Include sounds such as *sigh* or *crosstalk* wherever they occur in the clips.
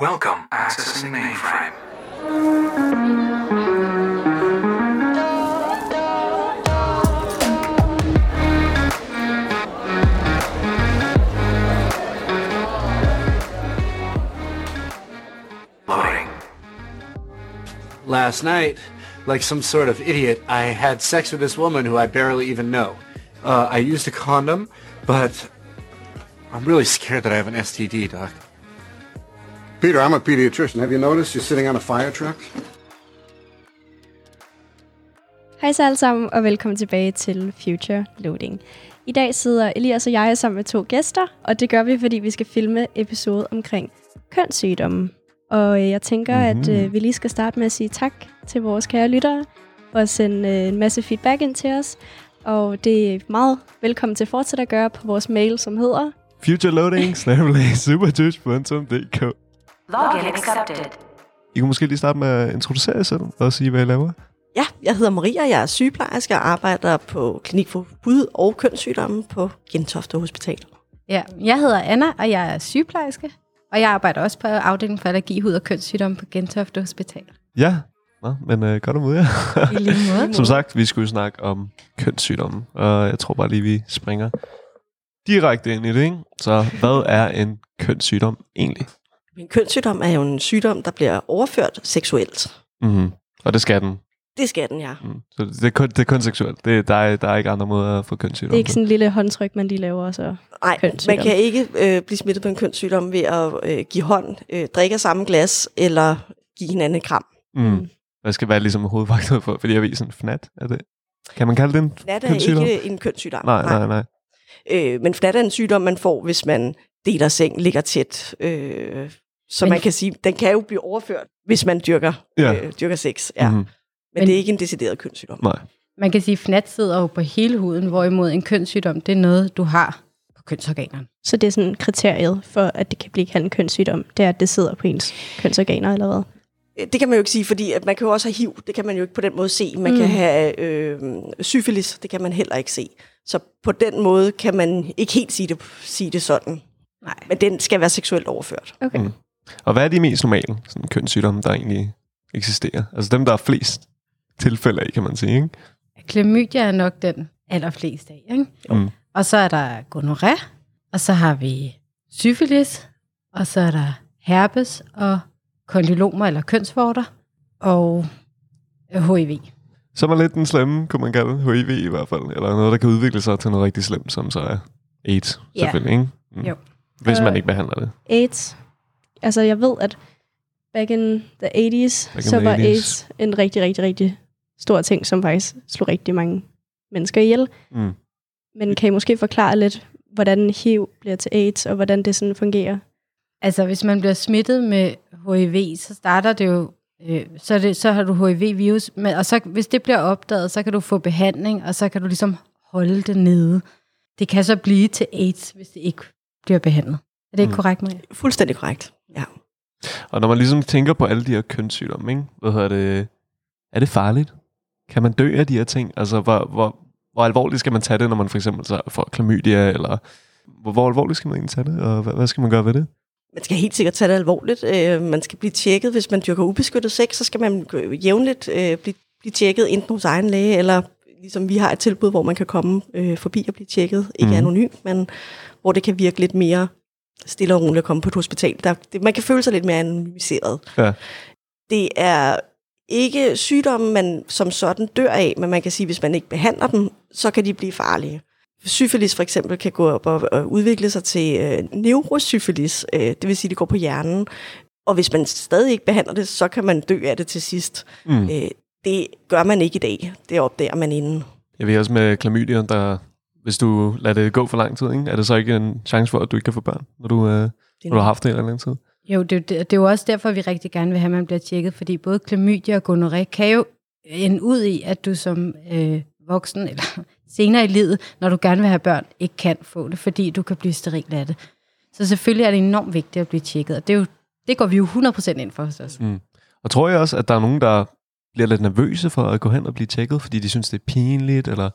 Welcome, accessing mainframe. Loading. Last night, like some sort of idiot, I had sex with this woman who I barely even know. Uh, I used a condom, but I'm really scared that I have an STD, Doc. Peter, I'm a pediatrician. Have you noticed you're sitting on a fire truck? Hej så alle sammen, og velkommen tilbage til Future Loading. I dag sidder Elias og jeg sammen med to gæster, og det gør vi, fordi vi skal filme episode omkring kønssygdomme. Og øh, jeg tænker, mm-hmm. at øh, vi lige skal starte med at sige tak til vores kære lyttere for at sende øh, en masse feedback ind til os. Og det er meget velkommen til at fortsætte at gøre på vores mail, som hedder futureloading, *laughs* Login accepted. I kunne måske lige starte med at introducere jer selv og sige, hvad I laver. Ja, jeg hedder Maria, jeg er sygeplejerske og arbejder på Klinik for Hud- og Kønssygdomme på Gentofte Hospital. Ja, jeg hedder Anna, og jeg er sygeplejerske. Og jeg arbejder også på afdelingen for allergi, hud og kønssygdomme på Gentofte Hospital. Ja, Nå, men øh, godt imod jer. I lige måde. *laughs* Som sagt, vi skulle snakke om kønssygdomme, og jeg tror bare lige, vi springer direkte ind i det, ikke? Så hvad er en kønssygdom egentlig? En kønssygdom er jo en sygdom, der bliver overført seksuelt. Mm-hmm. Og det skal den. Det skal den, ja. Mm. Så det er, kun, det er kun seksuelt. Det, der, er, der er ikke andre måder at få kønssygdom Det er ikke sådan en lille håndtryk, man lige laver, så Nej, man kan ikke øh, blive smittet på en kønssygdom ved at øh, give hånd, øh, drikke af samme glas eller give hinanden et kram. Mm. Hvad skal være ligesom hovedfaktor for? Fordi jeg ved sådan, fnat er det. Kan man kalde det en Fnat er kønssygdom? ikke en kønssygdom. Nej, nej, nej. Øh, men fnat er en sygdom, man får, hvis man deler seng, ligger tæt. Øh, så Men- man kan sige, den kan jo blive overført, hvis man dyrker, Ja. øh, dyrker sex. Ja. Mhm. Men, Men- det er ikke en decideret kønssygdom. Nej. Man kan sige, at fnat sidder jo på hele huden, hvorimod en kønssygdom, det er noget, du har på kønsorganerne. Så det er sådan kriteriet for, at det kan blive kaldt en kønssygdom. Det er, at det sidder på ens kønsorganer eller hvad? Øh, Det kan man jo ikke sige, fordi at man kan jo også have HIV. Det kan man jo ikke på den måde se. Man mm. kan have øh, syfilis. Det kan man heller ikke se. Så på den måde kan man ikke helt sige det, sige det sådan. Nej. Men den skal være seksuelt overført. Okay. Mm. Og hvad er de mest normale sådan, kønssygdomme, der egentlig eksisterer? Altså dem, der er flest tilfælde af, kan man sige, ikke? Klamydia er nok den allerflest af, ikke? Mm. Og så er der gonoré, og så har vi syfilis, og så er der herpes og kondylomer eller kønsvorter, og HIV. Som er lidt den slemme, kunne man kalde HIV i hvert fald. Eller noget, der kan udvikle sig til noget rigtig slemt, som så er AIDS, Ja. selvfølgelig, ikke? Mm. Jo. Hvis man Øh, ikke behandler det. AIDS. Altså, jeg ved, at back in the 80s, Back in så the var 80s. AIDS en rigtig, rigtig, rigtig stor ting, som faktisk slog rigtig mange mennesker ihjel. Mm. Men kan I måske forklare lidt, hvordan HIV bliver til AIDS, og hvordan det sådan fungerer? Altså, hvis man bliver smittet med HIV, så starter det jo, øh, så, det, så har du HIV-virus, men, og så, hvis det bliver opdaget, så kan du få behandling, og så kan du ligesom holde det nede. Det kan så blive til AIDS, hvis det ikke bliver behandlet. Er det ikke Mm. korrekt, Maria? Fuldstændig korrekt. Ja. Og når man ligesom tænker på alle de her kønssygdomme, ikke? Hvad hedder det? Er det farligt? Kan man dø af de her ting? Altså, hvor, hvor, hvor alvorligt skal man tage det, når man for eksempel så får klamydia, eller hvor, hvor alvorligt skal man egentlig tage det, og hvad, hvad skal man gøre ved det? Man skal helt sikkert tage det alvorligt. Øh, man skal blive tjekket. Hvis man dyrker ubeskyttet sex, så skal man jævnligt øh, blive, blive tjekket enten hos egen læge, eller ligesom vi har et tilbud, hvor man kan komme øh, forbi og blive tjekket. Ikke mm. anonymt, men hvor det kan virke lidt mere stille og roligt at komme på et hospital. Der, det, man kan føle sig lidt mere anonymiseret. Ja. Det er ikke sygdomme, man som sådan dør af, men man kan sige, at hvis man ikke behandler dem, så kan de blive farlige. Syfilis for eksempel kan gå op og, og udvikle sig til øh, neurosyfilis, øh, det vil sige, at det går på hjernen. Og hvis man stadig ikke behandler det, så kan man dø af det til sidst. Mm. Øh, det gør man ikke i dag. Det opdager man inden. Jeg ved også med klamydia, der, hvis du lader det gå for lang tid, ikke? er det så ikke en chance for, at du ikke kan få børn, når du, øh, når du har haft det en eller anden tid? Jo, det, det, det er jo også derfor, vi rigtig gerne vil have, at man bliver tjekket, fordi både klamydia og gonoré kan jo ende ud i, at du som øh, voksen, eller *laughs* senere i livet, når du gerne vil have børn, ikke kan få det, fordi du kan blive steril af det. Så selvfølgelig er det enormt vigtigt at blive tjekket, og det, er jo, det går vi jo 100% ind for hos os. Mm. Og tror jeg også, at der er nogen, der bliver lidt nervøse for at gå hen og blive tjekket, fordi de synes, det er pinligt, eller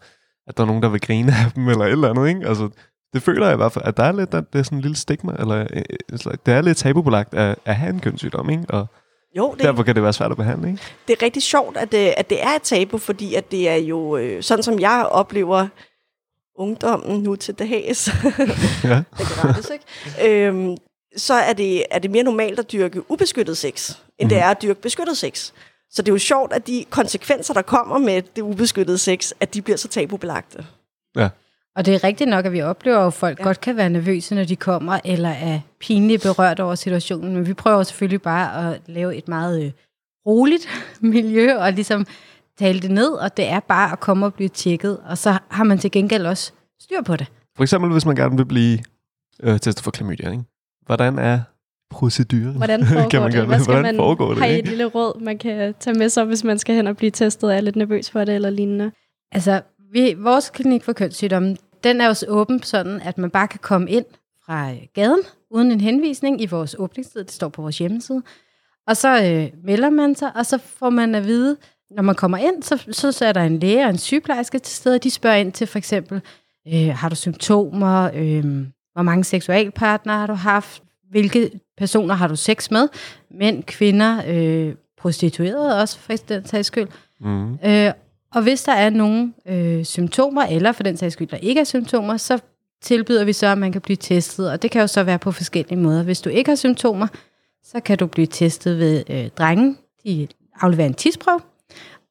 at der er nogen, der vil grine af dem, eller et eller andet, ikke? Altså, det føler jeg i hvert fald, at der er lidt, det er sådan en lille stigma, eller øh, altså, det er lidt tabubelagt at, at have en kønssygdom, ikke? Og Jo, det, derfor kan det være svært at behandle, ikke? det er rigtig sjovt, at det, at det er et tabu, fordi at det er jo, øh, sådan som jeg oplever ungdommen nu til dags, *laughs* Ja. det rettes, ikke? Øhm, så er det, er det mere normalt at dyrke ubeskyttet sex, end det er at dyrke beskyttet sex. Så det er jo sjovt, at de konsekvenser, der kommer med det ubeskyttede sex, at de bliver så tabubelagte. Ja. Og det er rigtigt nok, at vi oplever, at folk ja. godt kan være nervøse, når de kommer, eller er pinligt berørt over situationen. Men vi prøver selvfølgelig bare at lave et meget øh, roligt *laughs* miljø, og ligesom tale det ned, og det er bare at komme og blive tjekket. Og så har man til gengæld også styr på det. For eksempel, hvis man gerne vil blive øh, testet for klamydia, ikke? Hvordan er proceduren? Hvordan *laughs* foregår kan man det? kalde Hvad skal Hvordan man, foregår det, har I et lille råd, man kan tage med sig, hvis man skal hen og blive testet og er lidt nervøs for det eller lignende? Altså, vi, vores klinik for kønssygdomme, den er også åben sådan, at man bare kan komme ind fra øh, gaden, uden en henvisning i vores åbningstid. Det står på vores hjemmeside. Og så øh, melder man sig, og så får man at vide, når man kommer ind, så, så, så er der en læge og en sygeplejerske til stede, og de spørger ind til for eksempel, øh, har du symptomer, øh, hvor mange seksualpartnere har du haft, hvilke personer har du sex med, mænd, kvinder, øh, prostituerede også for den sags skyld. Mm. Øh, og hvis der er nogle øh, symptomer, eller for den sags skyld, der ikke er symptomer, så tilbyder vi så, at man kan blive testet, og det kan jo så være på forskellige måder. Hvis du ikke har symptomer, så kan du blive testet ved øh, drenge, de afleverer en tidsprøve,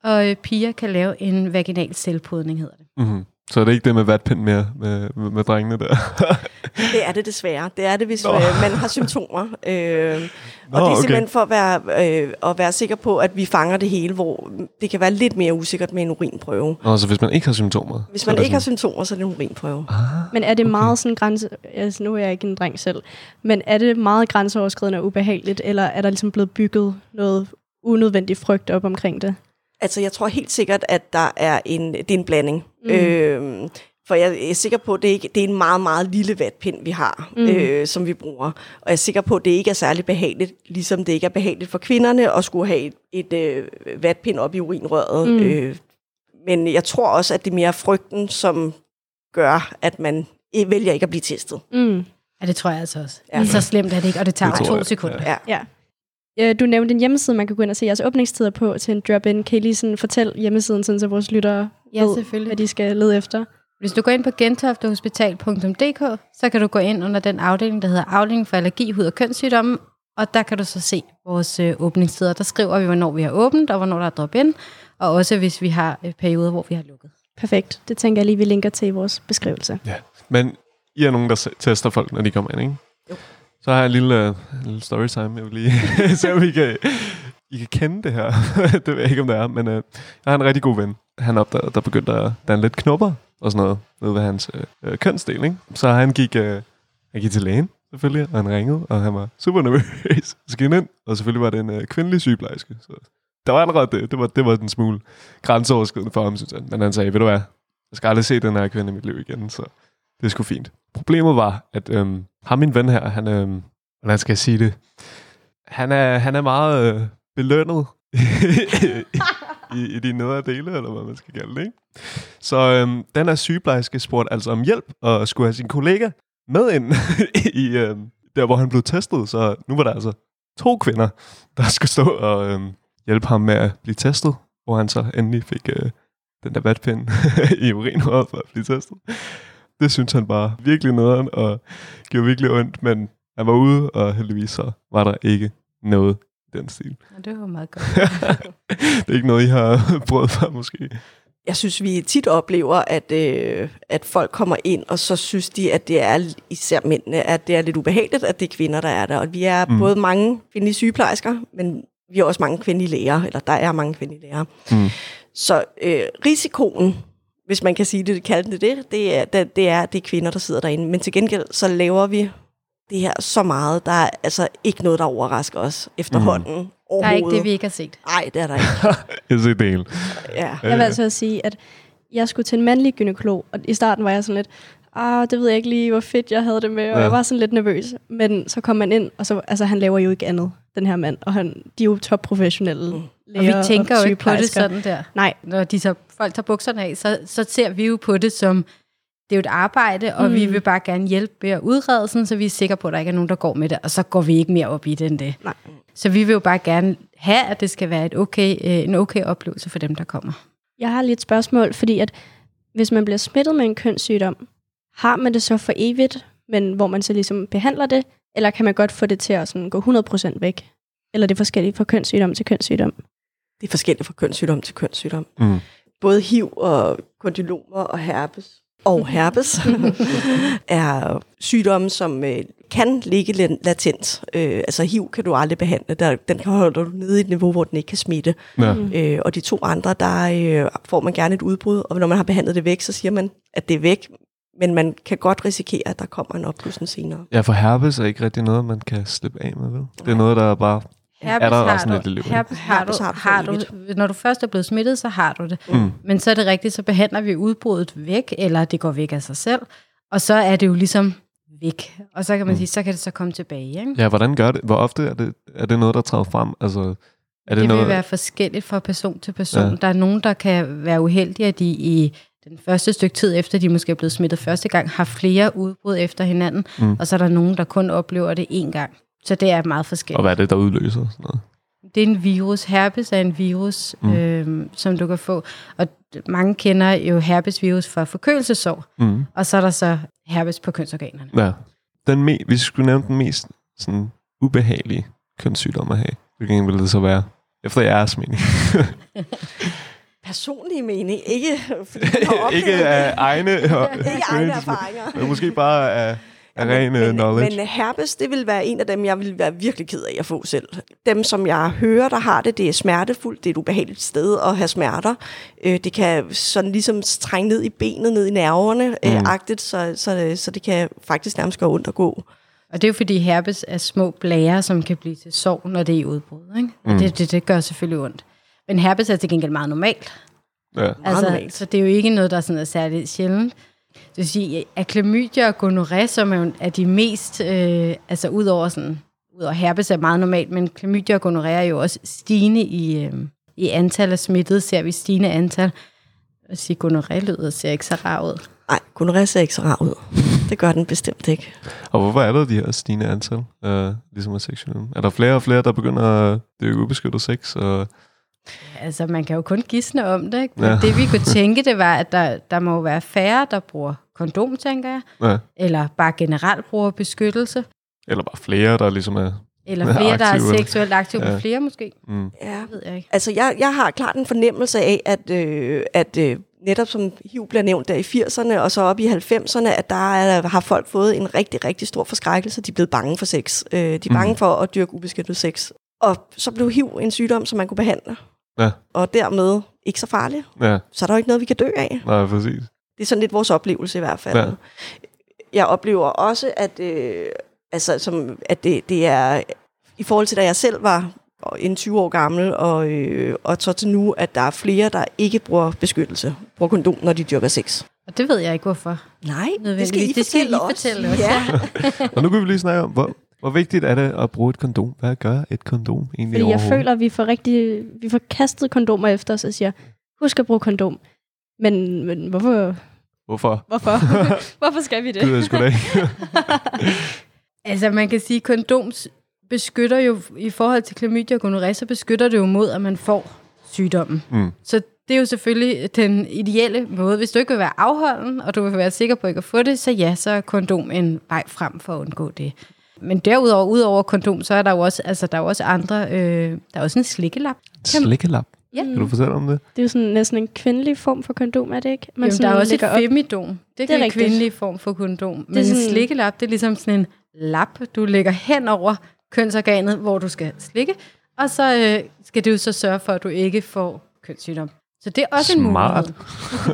og øh, piger kan lave en vaginal selvpodning, hedder det. Mm-hmm. Så er det ikke det med vatpind mere med, med, med drengene der? *laughs* Det er det desværre. Det er det, hvis Nå. øh, man har symptomer. Øh, og Nå, det er okay. simpelthen for at være, øh, at være sikker på, at vi fanger det hele, hvor det kan være lidt mere usikkert med en urinprøve. Nå, så hvis man ikke har symptomer? Hvis man ikke har sådan, symptomer, så er det en urinprøve. Ah, Men er det okay. meget sådan grænse... Altså, nu er jeg ikke en dreng selv. Men er det meget grænseoverskridende og ubehageligt, eller er der ligesom blevet bygget noget unødvendig frygt op omkring det? Altså, jeg tror helt sikkert, at der er en, det er en blanding. Mm. Øh, for jeg er sikker på, at det, ikke, det er en meget, meget lille vatpind, vi har, Mm. øh, som vi bruger. Og jeg er sikker på, at det ikke er særlig behageligt, ligesom det ikke er behageligt for kvinderne at skulle have et, et øh, vatpind op i urinrøret. Mm. Øh, men jeg tror også, at det er mere frygten, som gør, at man vælger ikke at blive testet. Mm. Ja, det tror jeg altså også. Ja. Så slemt er det ikke, og det tager Det to jeg, sekunder. ja. Ja. Øh, Du nævnte en hjemmeside, man kan gå ind og se jeres åbningstider på til en drop-in. Kan I lige sådan fortælle hjemmesiden, sådan, så vores lyttere Ja, ved, selvfølgelig. hvad de skal lede efter? Hvis du går ind på gentoftehospital.dk, så kan du gå ind under den afdeling, der hedder afdeling for allergi, hud og kønssygdomme, og der kan du så se vores øh, åbningstider. Der skriver vi, hvornår vi har åbent, og hvornår der er drop-in, og også hvis vi har øh, perioder, hvor vi har lukket. Perfekt. Det tænker jeg lige, vi linker til i vores beskrivelse. Ja. Men I er nogen, der tester folk, når de kommer ind, ikke? Jo. Så har jeg en lille, uh, en lille storytime. Jeg vil lige *laughs* se, om I kan, I kan kende det her. *laughs* det ved jeg ikke, om det er. Men uh, jeg har en rigtig god ven. Han opdagede, der begyndte at danne lidt knopper og sådan noget nede ved hans uh, kønsdel. Ikke? Så han gik, uh, han gik til lægen, selvfølgelig, og han ringede, og han var super nervøs. *laughs* Så gik han ind, og selvfølgelig var det en uh, kvindelig sygeplejerske. Så der var allerede det. Det var, det var den smule grænseoverskridende for ham, synes han. Men han sagde, ved du hvad, jeg skal aldrig se den her kvinde i mit liv igen, så det skulle fint. Problemet var, at øhm, ham min ven her, han, øh, hvordan skal jeg sige det, han er, han er meget øh, belønnet *laughs* i, i de nedre dele, eller hvad man skal kalde det, ikke? Så øhm, den her sygeplejerske spurgte altså om hjælp, og skulle have sin kollega med ind *laughs* i øhm, der, hvor han blev testet. Så nu var der altså to kvinder, der skulle stå og øhm, hjælpe ham med at blive testet, hvor han så endelig fik øh, den der vatpind *laughs* i urinrøret for at blive testet. Det synes han bare virkelig nederen, og gjorde virkelig ondt, men han var ude, og heldigvis så var der ikke noget i den stil. Og det var meget godt. *laughs* det er ikke noget, I har *laughs* prøvet før, måske. Jeg synes, vi tit oplever, at, øh, at folk kommer ind, og så synes de, at det er, især mændene, at det er lidt ubehageligt, at det er kvinder, der er der. Og vi er Mm. både mange kvindelige sygeplejersker, men vi har også mange kvindelige læger, eller der er mange kvindelige læger. Mm. Så øh, risikoen, hvis man kan sige det, kalde det det, det er, det, det er, det er kvinder, der sidder derinde. Men til gengæld, så laver vi det her så meget. Der er altså ikke noget, der overrasker os efterhånden. Mm. Der er ikke det, vi ikke har set. Nej, det er der ikke. *laughs* Jeg ser det hele. Ja. Jeg vil altså sige, at jeg skulle til en mandlig gynekolog, og i starten var jeg sådan lidt, ah, det ved jeg ikke lige, hvor fedt jeg havde det med, og ja. jeg var sådan lidt nervøs. Men så kom man ind, og så, altså, han laver jo ikke andet, den her mand, og han, de er jo topprofessionelle Mm. Og vi tænker jo ikke på det sådan der. Nej, Når de så, folk tager bukserne af, så, så ser vi jo på det som det er jo et arbejde, og mm. vi vil bare gerne hjælpe med at udrede sådan, så vi er sikre på, at der ikke er nogen, der går med det, og så går vi ikke mere op i det end det. Nej. Så vi vil jo bare gerne have, at det skal være et okay, øh, en okay oplevelse for dem, der kommer. Jeg har lige et spørgsmål, fordi at hvis man bliver smittet med en kønssygdom, har man det så for evigt, men hvor man så ligesom behandler det, eller kan man godt få det til at sådan gå 100% væk? Eller er det forskelligt fra kønssygdom til kønssygdom? Det er forskelligt fra kønssygdom til kønssygdom. Mm. Både HIV og kondylomer og herpes og herpes *laughs* er sygdomme, som øh, kan ligge la- latent. Øh, altså HIV kan du aldrig behandle. Der, den kan holde du nede i et niveau, hvor den ikke kan smitte. Ja. Øh, og de to andre, der øh, får man gerne et udbrud, og når man har behandlet det væk, så siger man, at det er væk, men man kan godt risikere, at der kommer en opblussen senere. ja, for herpes er ikke rigtig noget, man kan slippe af med, vel? Det er noget, der er bare... er der også sådan lidt i livet? herpes har, Herpes du, har har, du du, for når du først er blevet smittet, så har du det. Mm. Men så er det rigtigt, så behandler vi udbruddet væk, eller det går væk af sig selv, og så er det jo ligesom væk. Og så kan man Mm. sige, så kan det så komme tilbage. Ikke? Ja, hvordan gør det? Hvor ofte er det, er det noget, der træder frem? Altså, er det, det noget... vil være forskelligt fra person til person. Ja. Der er nogen, der kan være uheldige, at de i den første stykke tid, efter de måske er blevet smittet første gang, har flere udbrud efter hinanden, mm. og så er der nogen, der kun oplever det én gang. Så det er meget forskelligt. Og hvad er det, der udløser sådan noget? Det er en virus. Herpes er en virus, Mm. øhm, som du kan få. Og mange kender jo herpesvirus fra forkølelsesår, Mm. og så er der så herpes på kønsorganerne. Ja. Den me- hvis vi skulle nævne den mest sådan, ubehagelige kønssygdom at have, hvilken ville det så være? Efter jeres mening. *laughs* Personlig mening, ikke fordi *laughs* jeg har *laughs* ikke af egne, ikke egne erfaringer. men måske bare af, af ren men, øh, knowledge. Men herpes, det vil være en af dem, jeg vil være virkelig ked af at få selv. Dem, som jeg hører, der har det, det er smertefuldt. Det er et ubehageligt sted at have smerter. Øh, det kan sådan ligesom trænge ned i benet, ned i nerverne, mm. øh, agtigt, så, så, så det kan faktisk nærmest gøre ondt at gå. Og det er jo fordi herpes er små blære, som kan blive til sår, når det er i udbrud. Ikke? Og Mm. det, det, det gør selvfølgelig ondt. Men herpes er til gengæld meget normalt. ja. Altså, normalt. så det er jo ikke noget, der sådan er særligt sjældent. Det vil sige, at klamydia og gonorrhea, som er, er de mest, øh, altså udover sådan, udover herpes er meget normalt, men klamydia og gonorrhea er jo også stigende i, øh, i antal af smittede, ser vi stigende antal. Jeg siger, gonorrhea lyder ser ikke så rar ud. Nej, gonorrhea ser ikke så rar ud. Det gør den bestemt ikke. Og hvorfor er der de her stigende antal, øh, ligesom af seksuelle? Er der flere og flere, der begynder at dyrke ubeskyttet sex? Og, Altså, man kan jo kun gisne om det. Ikke? Ja. Ja. Det vi kunne tænke, det var, at der, der må være færre, der bruger kondom, tænker jeg. ja. Eller bare generelt bruger beskyttelse. Eller bare flere, der ligesom er... Eller *laughs* flere, der er Aktive, seksuelt aktive Ja. på flere måske. Mm, Ja. Det ved jeg ikke. Altså, jeg, jeg har klart en fornemmelse af, at, øh, at øh, netop som HIV bliver nævnt der i 80'erne, og så op i 90'erne, at der er, har folk fået en rigtig, rigtig stor forskrækkelse. De er blevet bange for sex. Øh, de er Mm. bange for at dyrke ubeskyttet sex. Og så blev HIV en sygdom, som man kunne behandle. Ja. Og dermed ikke så farlig. ja, Så er der jo ikke noget, vi kan dø af. nej, præcis. Det er sådan lidt vores oplevelse i hvert fald. Ja. Jeg oplever også, at, øh, altså, som, at det, det er i forhold til, da jeg selv var en 20 år gammel, og, øh, og så til nu, at der er flere, der ikke bruger beskyttelse, bruger kondom, når de dyrker sex. Og det ved jeg ikke, hvorfor. Nej, det skal I. Det skal I fortælle os. fortælle os, Ja. *laughs* Og nu kan vi lige snakke om, hvor, hvor vigtigt er det at bruge et kondom? Hvad gør et kondom egentlig Fordi jeg føler, at vi får, rigtig, vi får kastet kondomer efter os og siger, husk at bruge kondom. Men, men hvorfor, Hvorfor? hvorfor? *laughs* hvorfor skal vi Det ved det? jeg sgu da ikke. *laughs* Altså, man kan sige, at kondoms beskytter jo, i forhold til klamydia og gonorrhea, så beskytter det jo mod, at man får sygdommen. Mm. Så det er jo selvfølgelig den ideelle måde. Hvis du ikke vil være afholden, og du vil være sikker på ikke at få det, så ja, så er kondom en vej frem for at undgå det. Men derudover, udover kondom, så er der jo også, altså, der er jo også andre, øh, der er også en slikkelap. Slikkelap. Ja. Kan du fortælle om det? Det er jo sådan næsten en kvindelig form for kondom, er det ikke? Man Jamen, der er også et femidom. Det, Det er en rigtigt. kvindelig form for kondom. Men er en sådan- slikkelap, det er ligesom sådan en lap, du lægger hen over kønsorganet, hvor du skal slikke. Og så øh, skal det jo så sørge for, at du ikke får kønssygdom. Så det er også Smart. en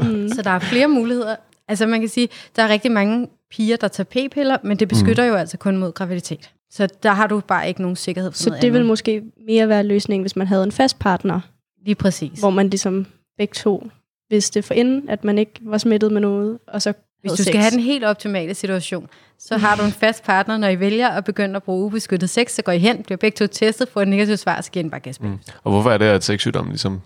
mulighed. *laughs* Så der er flere muligheder. Altså man kan sige, der er rigtig mange piger, der tager p-piller, men det beskytter mm. jo altså kun mod graviditet. Så der har du bare ikke nogen sikkerhed for Så noget det vil andet. måske mere være løsningen, hvis man havde en fast partner, Lige præcis. hvor man ligesom begge to vidste for inden, at man ikke var smittet med noget, og så Hvis du skal sex. have den helt optimale situation, så har du en fast partner, når I vælger at begynde at bruge ubeskyttet sex, så går I hen, bliver begge to testet, får et negativt svar, så giver den bare gas. Mm. Og hvorfor er det, at sexsygdommen ligesom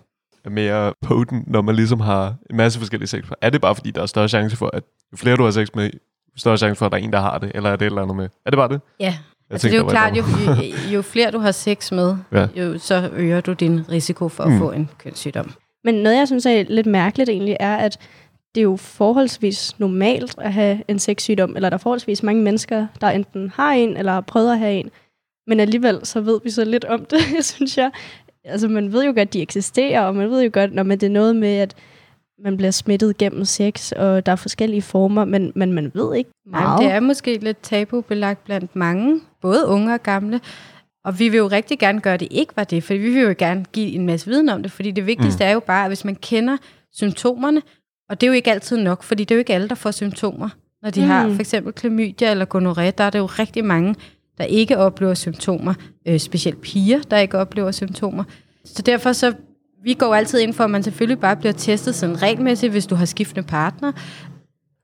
mere potent, når man ligesom har en masse forskellige sex? Er det bare fordi, der er større chance for, at jo flere du har sex med, jo større chance for, at der er en, der har det? Eller er det et eller andet med? Er det bare det? Ja, Jeg altså det tænkte, er jo klart, jo, jo, jo flere du har sex med, Ja. jo, så øger du din risiko for at Mm. få en kønssygdom. Men noget, jeg synes er lidt mærkeligt egentlig, er, at det er jo forholdsvis normalt at have en sexsygdom, eller der er forholdsvis mange mennesker, der enten har en, eller har prøvet at have en. Men alligevel, så ved vi så lidt om det, *laughs* synes jeg. Altså, man ved jo godt, at de eksisterer, og man ved jo godt, når man det er noget med, at man bliver smittet gennem sex, og der er forskellige former, men, men man ved ikke meget. men det er måske lidt tabubelagt blandt mange, både unge og gamle. Og vi vil jo rigtig gerne gøre, at det ikke var det, for vi vil jo gerne give en masse viden om det, fordi det vigtigste mm. er jo bare, at hvis man kender symptomerne, og det er jo ikke altid nok, fordi det er jo ikke alle, der får symptomer. Når de mm. har for eksempel klamydia eller gonorrhea, der er det jo rigtig mange, der ikke oplever symptomer, øh, specielt piger, der ikke oplever symptomer. Så derfor så, vi går altid ind for, at man selvfølgelig bare bliver testet sådan regelmæssigt, hvis du har skiftende partner,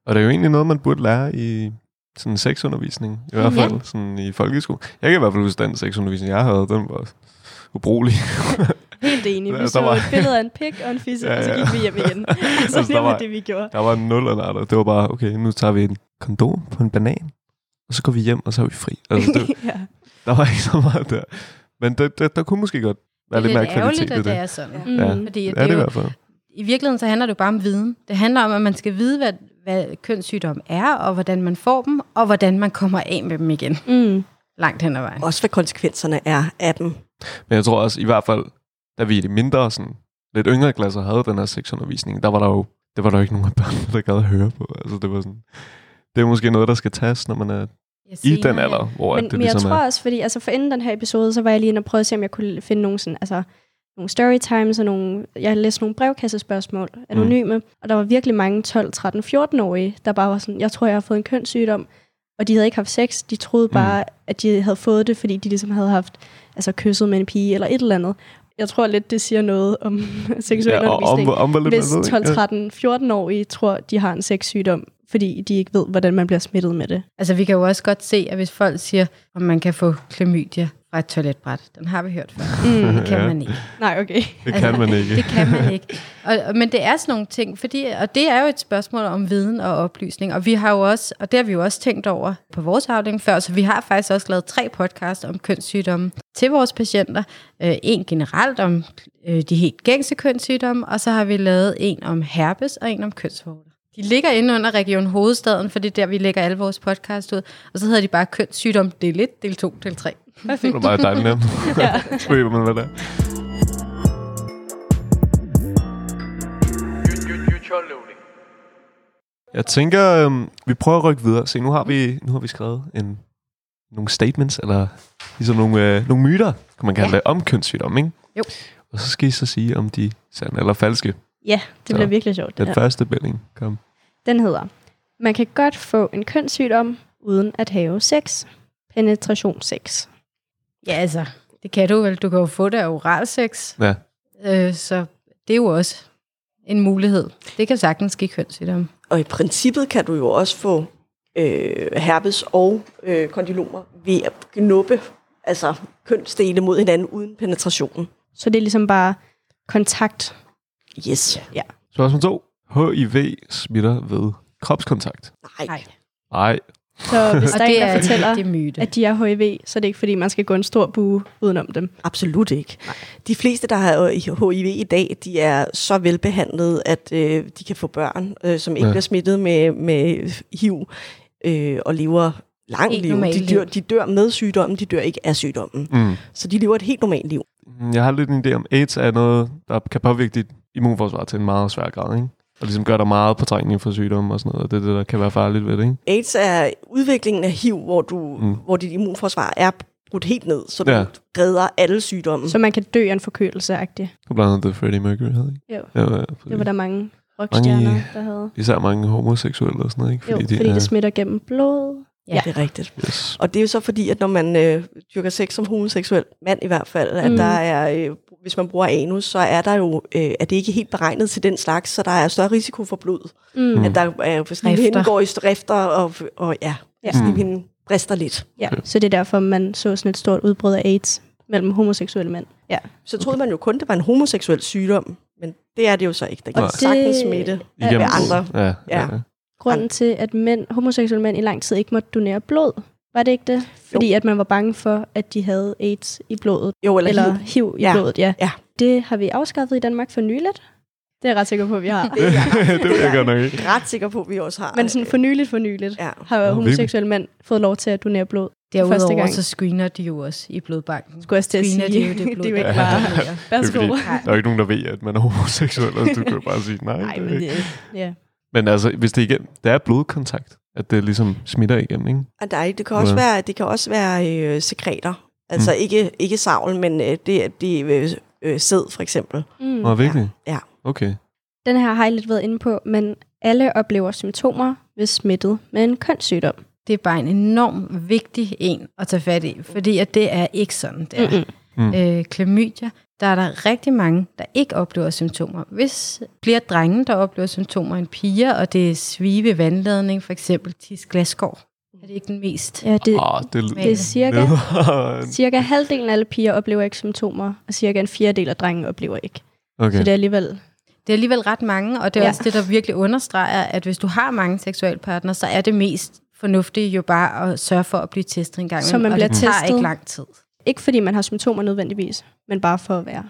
Og det er jo egentlig noget, man burde lære i sådan sexundervisning, i hvert Ja. fald sådan i folkeskole. Jeg kan i hvert fald huske den sexundervisning, jeg havde, den var ubrugelig. Helt enig. *laughs* Vi Ja, så der var- et billede af en pik og en fisse, *laughs* Ja, og så ja. gik vi hjem igen. *laughs* så Altså, det var- det, vi gjorde. Der var nul eller andet. Det var bare, okay, nu tager vi en kondom på en banan, og så går vi hjem, og så er vi fri. Altså, det, *laughs* ja. der var ikke så meget der. Men der, der, der kunne måske godt være det lidt er mere lidt ærgerligt, kvalitet i at det. det er sådan. Mm. Ja, Fordi det det er det i hvert fald. I virkeligheden så handler det jo bare om viden. Det handler om, at man skal vide, hvad, hvad kønssygdom er, og hvordan man får dem, og hvordan man kommer af med dem igen. Mm. Langt hen ad vejen. Også hvad konsekvenserne er af dem. Men jeg tror også, i hvert fald, da vi i de mindre, sådan, lidt yngre klasser havde den her sexundervisning, der var der jo, det var der jo ikke nogen af børnene, der gad at høre på. Altså, det var sådan, det er måske noget, der skal tages, når man er i den alder, hvor Men, at det men jeg ligesom tror er... også, fordi altså for inden den her episode, så var jeg lige inde og prøve at se, om jeg kunne finde nogle, sådan, altså, nogle storytimes og nogle, jeg læste nogle brevkassespørgsmål, anonyme, mm. og der var virkelig mange 12, 13, 14-årige, der bare var sådan, jeg tror, jeg har fået en kønssygdom, og de havde ikke haft sex, de troede bare, mm. at de havde fået det, fordi de ligesom havde haft, altså kysset med en pige eller et eller andet. Jeg tror lidt, det siger noget om *laughs* seksuel Ja, og om, undervisning. om, hvor lidt Hvis man ved, 12, ikke? 13, 14-årige tror, de har en sexsygdom, fordi de ikke ved, hvordan man bliver smittet med det. Altså, vi kan jo også godt se, at hvis folk siger, om man kan få klamydia fra et toiletbræt, den har vi hørt før. Mm. Det kan Ja. man ikke. Nej, okay. Det kan man ikke. Det kan man ikke. Og, men det er sådan nogle ting, fordi, og det er jo et spørgsmål om viden og oplysning, og vi har jo også, og det har vi jo også tænkt over på vores afdeling før, så vi har faktisk også lavet tre podcasts om kønssygdomme til vores patienter. Øh, en generelt om øh, de helt gængse kønssygdomme, og så har vi lavet en om herpes og en om kønsvorter. De ligger inde under Region Hovedstaden, for det er der, vi lægger alle vores podcast ud. Og så hedder de bare kønssygdom del 1, del 2, del 3. Det var meget dejligt nemt. *laughs* ja. Ved man, hvad det er. Jeg tænker, øhm, vi prøver at rykke videre. Se, nu har vi, nu har vi skrevet en, nogle statements, eller ligesom nogle, øh, nogle myter, kan man kalde ja. det, om kønssygdom, ikke? Jo. Og så skal I så sige, om de er sande eller falske. Ja, det Så, bliver virkelig sjovt. Det Den der. første bælling, kom. Den hedder, man kan godt få en kønssygdom uden at have sex. Penetrationssex. Ja, altså, det kan du vel. Du kan jo få det af oralsex. Ja. Øh, så det er jo også en mulighed. Det kan sagtens give kønssygdom. Og i princippet kan du jo også få øh, herpes og øh, kondylomer ved at knuppe altså kønsdele mod hinanden uden penetration. Så det er ligesom bare kontakt. Yes. Spørgsmål 2. HIV smitter ved kropskontakt. Nej. Nej. Nej, Så hvis der er det en, der er fortæller, en myte. at de har HIV, så er det ikke fordi, man skal gå en stor bue udenom dem. Absolut ikke. De fleste, der har HIV i dag, de er så velbehandlet, at øh, de kan få børn, øh, som ikke Ja. ja. bliver smittet med, med HIV øh, og lever langt liv. normalt De dør, liv. de dør med sygdommen, de dør ikke af sygdommen. Mm. Så de lever et helt normalt liv. Jeg har lidt en idé om, AIDS er noget, der kan påvirke dit immunforsvar til en meget svær grad, ikke? Og ligesom gør der meget påtrængning for sygdomme og sådan noget, og det er det, der kan være farligt ved det, ikke? AIDS er udviklingen af HIV, hvor, du, Mm. hvor dit immunforsvar er brudt helt ned, så du Ja. ja. redder alle sygdomme. Så man kan dø af en forkølelse -agtig. Det var blandt andet det Freddie Mercury havde, ikke? Jo. Ja, ja, Det var der mange rockstjerner, Mange- der havde. Især mange homoseksuelle og sådan noget, ikke? Jo, fordi, er, det smitter gennem blod. Ja, det er rigtigt. yes. Og det er jo så fordi, at når man øh, dyrker sex som homoseksuel mand i hvert fald, at Mm. der er, øh, hvis man bruger anus, så er der jo, øh, er det ikke helt beregnet til den slags, så der er større risiko for blod. Mm. Mm. At der er, Rifter. går i rifter, og, og ja, Ja. ja. slivhinden brister lidt. Ja, så det er derfor, man så sådan et stort udbrud af AIDS mellem homoseksuelle mænd. Ja. Så troede man jo kun, det var en homoseksuel sygdom, Men det er det jo så ikke. Det kan sagtens smitte med andre. Ja, ja. Ja. Ja. Grunden til, at mænd, homoseksuelle mænd i lang tid ikke måtte donere blod, var det ikke det? Fordi at man var bange for, at de havde AIDS i blodet. Jo, eller, Eller eller HIV i Ja. blodet, ja. Ja. Det har vi afskaffet i Danmark for nyligt. Det er jeg ret sikker på, at vi har. *laughs* det er jeg *laughs* det ved jeg godt nok ikke. ret sikker på, at vi også har. Men sådan for nyligt, for nyligt, Ja. har Nå, homoseksuelle mænd fået lov til at donere blod. første Derudover gang. så screener de jo også i blodbanken. Skulle jeg til at Screener sige. de jo det *laughs* blod, det er jo ikke bare, er værsgo. der er jo ikke nogen, der ved, at man er homoseksuel. Altså, du kan jo bare sige, nej, Nej, det er men det, ja. Men altså, hvis det igen, det er blodkontakt, at det ligesom smitter igennem, ikke? Og der er, det kan også Ja. være, det kan også være øh, sekreter. Altså Mm. ikke, ikke savl, men øh, det, det er øh, øh, sæd for eksempel. Mm. Nå, virkelig? Ja. Okay. Den her har jeg lidt været inde på, men alle oplever symptomer ved smittet med en kønssygdom. Det er bare en enorm vigtig en at tage fat i, fordi at det er ikke sådan, det er. Mm-mm. Mm. Øh, klamydia, der er der rigtig mange, der ikke oplever symptomer. Hvis flere drenge, der oplever symptomer end piger, og det er svive vandladning, for eksempel tis glasgård, er det ikke den mest? Ja, det, Åh, det, Det det er cirka, cirka halvdelen af alle piger oplever ikke symptomer, og cirka en fjerdedel af drenge oplever ikke. Okay. Så det er alligevel... Det er alligevel ret mange, og det er Ja. også det, der virkelig understreger, at hvis du har mange seksualpartnere, så er det mest fornuftige jo bare at sørge for at blive testet en gang. Så man og bliver det tager testet. ikke lang tid. Ikke fordi man har symptomer nødvendigvis, men bare for at være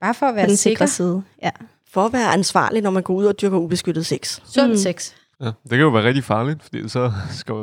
Bare for at på være den sikker. sikre side. Ja. For at være ansvarlig, når man går ud og dyrker ubeskyttet sex. Sund Mm. sex. Ja, det kan jo være rigtig farligt, fordi så skal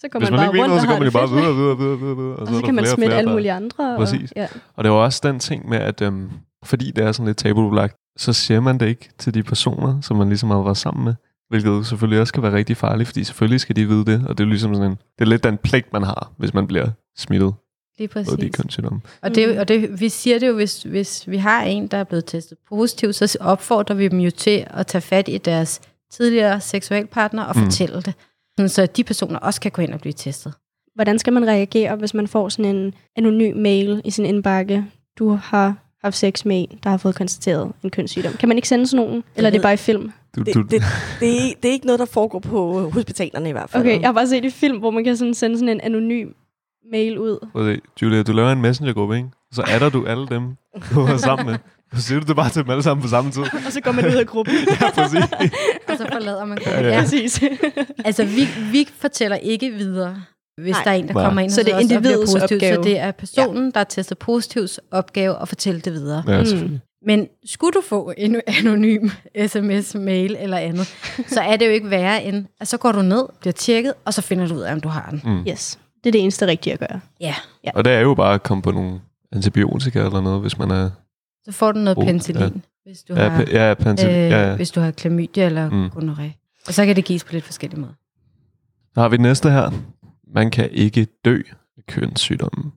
Så går Hvis man, man, bare ikke ved rundt noget, og så har går man jo bare videre, videre, videre, videre, videre. Og er så der kan man flere og smitte flere, alle mulige andre. Præcis. Og, ja. Og det er jo også den ting med, at øhm, fordi det er sådan lidt tabubelagt, så siger man det ikke til de personer, som man ligesom har været sammen med. Hvilket selvfølgelig også kan være rigtig farligt, fordi selvfølgelig skal de vide det, og det er ligesom sådan en, det er lidt den pligt, man har, hvis man bliver smittet Lige på de præcis. kønssygdomme. Og, det, og det, vi siger det jo, hvis, hvis vi har en, der er blevet testet positiv, så opfordrer vi dem jo til at tage fat i deres tidligere seksualpartner og Mm. mm. fortælle det. Sådan, så de personer også kan gå ind og blive testet. Hvordan skal man reagere, hvis man får sådan en anonym mail i sin indbakke? Du har haft sex med en, der har fået konstateret en kønssygdom. Kan man ikke sende sådan nogen? Eller er det bare i film? Du, Det, du, det, det, er, det er ikke noget, der foregår på hospitalerne i hvert fald. Okay, jeg har bare set i film, hvor man kan sådan sende sådan en anonym mail ud. Prøv se, Julia, du laver en messengergruppe, ikke? Så adder du alle dem, du har sammen med. Så siger du det bare til dem alle sammen på samme tid. Og så går man ud af gruppen. *laughs* Ja, præcis. Og så forlader man Ja, gruppen. ja. Ja, Præcis. Altså, vi, vi fortæller ikke videre, hvis Nej. Der er en, der Nej. kommer ind Så det er individets positiv. opgave. Så det er personen, der er testet positivs opgave at fortælle det videre. Ja, Mm. Men skulle du få en anonym sms, mail eller andet, så er det jo ikke værre end, at så går du ned, bliver tjekket, og så finder du ud af, om du har den. Mm. Yes. Det er det eneste rigtige at gøre. Ja. Og det er jo bare at komme på nogle antibiotika eller noget, hvis man er... Så får du noget Oh, penicillin, ja. hvis du Ja, har, ja, pantil, øh, ja, ja. hvis du har klamydia eller Mm. gonorrhea. Og så kan det gives på lidt forskellige måder. Så har vi den næste her. Man kan ikke dø af kønssygdommen.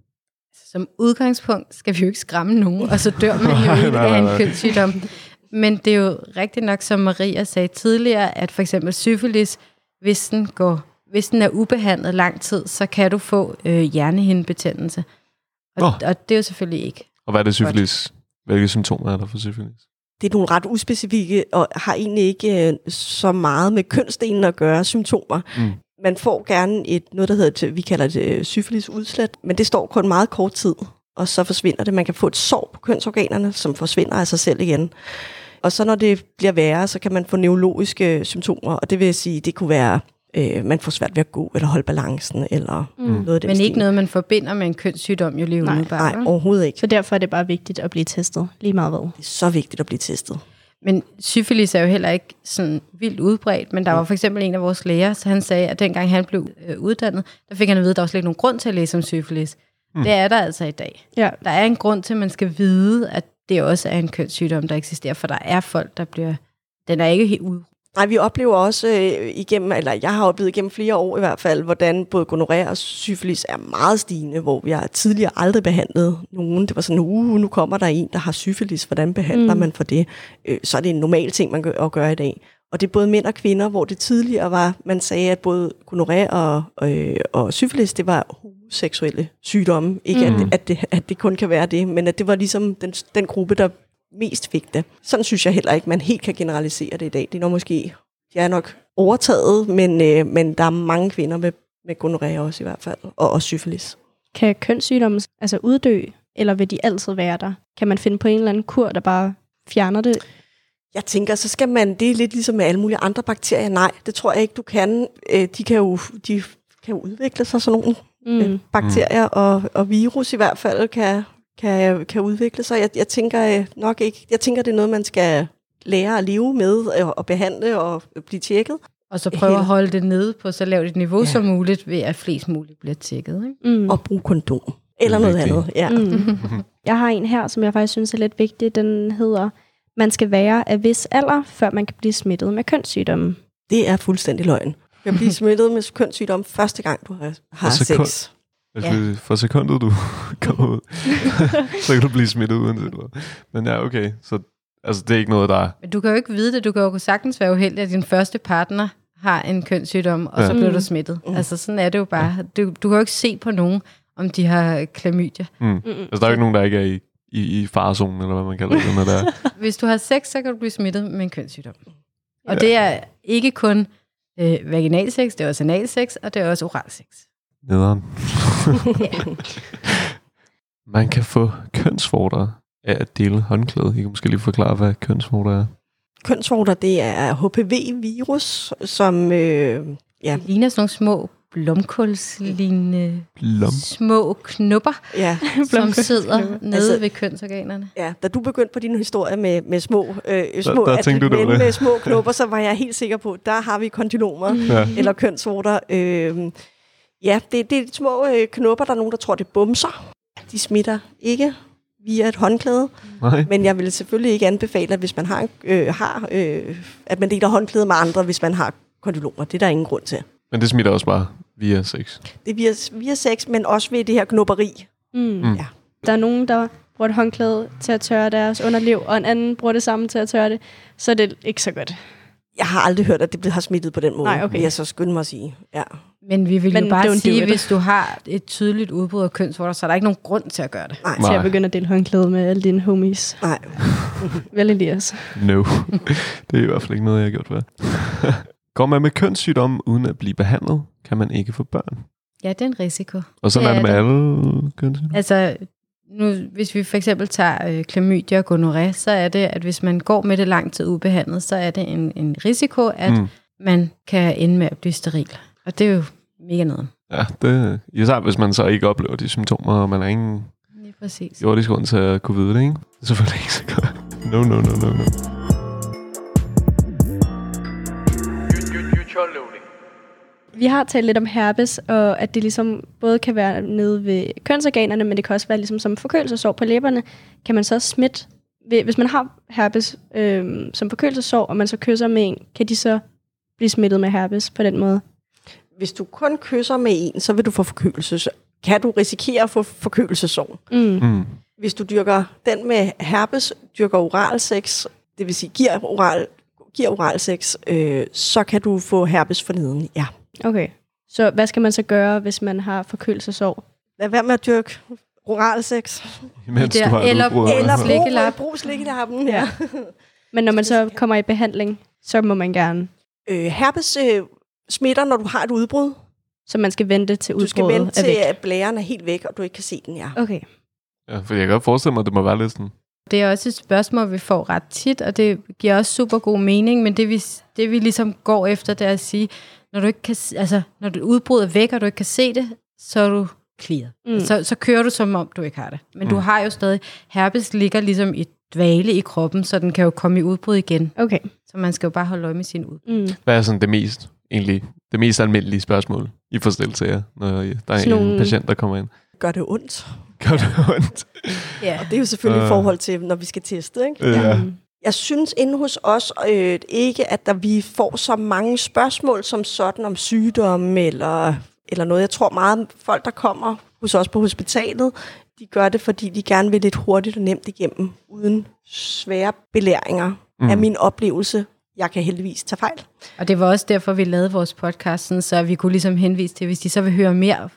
Som udgangspunkt skal vi jo ikke skræmme nogen, og så dør man jo *laughs* ikke af en kønssygdom. Men det er jo rigtigt nok, som Maria sagde tidligere, at for eksempel syfilis, hvis den, går, hvis den er ubehandlet lang tid, så kan du få øh, hjernehindebetændelse. Og, Nå. og det er jo selvfølgelig ikke. Og hvad er det syfilis? Hvilke symptomer er der for syfilis? Det er nogle ret uspecifikke og har egentlig ikke øh, så meget med kønsdelen at gøre symptomer. Mm. Man får gerne et, noget, der hedder, vi kalder det øh, syfilis-udslæt, men det står kun meget kort tid, og så forsvinder det. Man kan få et sår på kønsorganerne, som forsvinder af sig selv igen. Og så når det bliver værre, så kan man få neurologiske symptomer, og det vil sige, det kunne være, øh, man får svært ved at gå, eller holde balancen, eller Mm. noget af den Men stil. ikke noget, man forbinder med en kønssygdom jo lige Nej. umiddelbart. Nej, overhovedet ikke. Så derfor er det bare vigtigt at blive testet. Lige meget hvad. Det er så vigtigt at blive testet. Men syfilis er jo heller ikke sådan vildt udbredt, men der var for eksempel en af vores læger, så han sagde, at dengang han blev øh, uddannet, der fik han at vide, at der var slet ikke nogen grund til at læse om syfilis. Mm. Det er der altså i dag. Ja. Der er en grund til, at man skal vide, at det også er en kønssygdom, der eksisterer, for der er folk, der bliver... Den er ikke helt ud. Nej, vi oplever også øh, igennem, eller jeg har oplevet igennem flere år i hvert fald, hvordan både gonorrhea og syfilis er meget stigende, hvor vi har tidligere aldrig behandlet nogen. Det var sådan, uh, nu kommer der en, der har syfilis, hvordan behandler Mm. man for det? Øh, så er det en normal ting, man gør, at gøre i dag. Og det er både mænd og kvinder, hvor det tidligere var, man sagde, at både gonorrhea og, øh, og syfilis, det var homoseksuelle sygdomme. Ikke Mm. at, det, at, det, at det kun kan være det, men at det var ligesom den, den gruppe, der mest fik det. Sådan synes jeg heller ikke, man helt kan generalisere det i dag. Det er nok måske, de er nok overtaget, men, øh, men der er mange kvinder med, med gonorrhea også i hvert fald, og også syfilis. Kan kønssygdomme altså uddø, eller vil de altid være der? Kan man finde på en eller anden kur, der bare fjerner det? Jeg tænker, så skal man, det er lidt ligesom med alle mulige andre bakterier. Nej, det tror jeg ikke, du kan. Øh, de kan jo, de kan jo udvikle sig, sådan nogle Mm. øh, bakterier, og, og virus i hvert fald kan, kan, kan udvikle sig. Jeg, jeg tænker øh, nok ikke, jeg tænker, det er noget, man skal lære at leve med, og, og behandle og blive tjekket. Og så prøve Helt. at holde det nede på så lavt et niveau Ja. som muligt, ved at flest muligt bliver tjekket. Ikke? Mm. Og bruge kondom. Eller er noget andet. Ja. Mm. *laughs* Jeg har en her, som jeg faktisk synes er lidt vigtig. Den hedder, man skal være af vis alder, før man kan blive smittet med kønssygdomme. Det er fuldstændig løgn. Du kan blive *laughs* smittet med kønssygdom første gang, du har, har sex. Altså, ja. For sekundet, du *laughs* kommer ud, *laughs* så kan du blive smittet uanset hvad. Men ja, okay. Så altså, det er ikke noget, der er... Men du kan jo ikke vide det. Du kan jo sagtens være uheldig, at din første partner har en kønssygdom, og Ja. så bliver du smittet. Mm. Altså sådan er det jo bare. Du, du kan jo ikke se på nogen, om de har klamydia. Mm. Mm. Altså, der er jo ikke nogen, der ikke er i, i, i farezonen, eller hvad man kalder det, når det er. *laughs* Hvis du har sex, så kan du blive smittet med en kønssygdom. Og Ja. det er ikke kun øh, vaginalsex, det er også analsex, og det er også oralsex. Nederen. *laughs* man kan få kønsvorter af at dele håndklæde. I kan måske lige forklare, hvad kønsvorter er. Kønsvorter, det er HPV-virus, som... Øh, ja, Det ligner sådan nogle små blomkålslignende Blom. små knupper, ja, *laughs* som sidder nede Altså- ved kønsorganerne. ja, da du begyndte på din historie med, med små, øh, små der at tænkte du, med små knopper, så var jeg helt sikker på, der har vi kondylomer Ja. eller kønsvorter. Øh, ja, det, det er små øh, knopper, der er nogen, der tror, det er bumser. De smitter ikke via et håndklæde, Nej. men jeg vil selvfølgelig ikke anbefale, at hvis man har, øh, har øh, at man deler håndklæde med andre, hvis man har kondylomer. Det er der ingen grund til. Men det smitter også bare via sex. Det er via, via sex, men også ved det her knopperi. Mm. Mm. Ja. Der er nogen, der bruger et håndklæde til at tørre deres underliv, og en anden bruger det samme til at tørre det, så er det ikke så godt. Jeg har aldrig hørt, at det har smittet på den måde, Nej, okay. vil jeg så skynde mig at sige. Ja. Men vi vil Men jo bare sige, hvis du har et tydeligt udbrud af kønsvorter, så er der ikke nogen grund til at gøre det. Nej, Til at begynde at dele håndklæde med alle dine homies. nej. *laughs* Vel Elias? No. *laughs* det er i hvert fald ikke noget, jeg har gjort før. *laughs* Går man med kønssygdomme uden at blive behandlet, kan man ikke få børn. Ja, det er en risiko. Og sådan Det er det med alle kønssygdomme. Altså, nu, hvis vi for eksempel tager øh, klamydia og gonoré, så er det, at hvis man går med det lang tid ubehandlet, så er det en, en risiko, at Mm. mm. man kan ende med at blive steril. Og det er jo mega noget. Ja, det, især hvis man så ikke oplever de symptomer, og man er ingen Lige præcis. jordisk grund til at kunne vide det, ikke? Det er selvfølgelig ikke så godt. No, no, no, no, no. Vi har talt lidt om herpes, og at det ligesom både kan være nede ved kønsorganerne, men det kan også være ligesom som forkølelsesår på læberne. Kan man så smitte, ved, hvis man har herpes øh, som forkølelsesår, og man så kysser med en, kan de så blive smittet med herpes på den måde? Hvis du kun kysser med en, så vil du få forkølelse. Kan du risikere at få forkølelsesår? Mm. Mm. Hvis du dyrker den med herpes, dyrker oral sex, det vil sige giver oral, giver oral sex, øh, så kan du få herpes for neden. Ja. Okay. Så hvad skal man så gøre, hvis man har forkølelsesår? Lad være med at dyrke oral sex. Imens Der- du har eller- udbrud. Eller brug, brug slikkelappen. Ja. Men når man så kommer i behandling, så må man gerne. Øh, herpes øh, smitter, når du har et udbrud. Så man skal vente til Du skal udbruddet vente er til, at blæren er helt væk, og du ikke kan se den, ja. Okay. Ja, for jeg kan godt forestille mig, at det må være lidt sådan... Det er også et spørgsmål, vi får ret tit, og det giver også super god mening, men det vi, det vi ligesom går efter, det er at sige, når du ikke kan, altså, når du udbrud er væk, og du ikke kan se det, så er du clear. Mm. Mm. Så, så kører du som om, du ikke har det. Men mm. du har jo stadig, herpes ligger ligesom i dvale i kroppen, så den kan jo komme i udbrud igen. Okay. Så man skal jo bare holde øje med sin udbrud. Mm. Hvad er sådan det mest, egentlig, det mest almindelige spørgsmål, I får stillet til jer, når der er Sådan en nogle- patient, der kommer ind? Gør det ondt? Gør det ondt? Ja. Og det er jo selvfølgelig i Øh. forhold til, når vi skal teste, ikke? Ja. Mm. Jeg synes inde hos os øh, ikke, at der, vi får så mange spørgsmål som sådan om sygdomme eller, eller noget. Jeg tror meget, folk, der kommer hos os på hospitalet, de gør det, fordi de gerne vil lidt hurtigt og nemt igennem, uden svære belæringer, mm. er min oplevelse. Jeg kan heldigvis tage fejl. Og det var også derfor, vi lavede vores podcast, sådan, så vi kunne ligesom henvise til, hvis de så vil høre mere,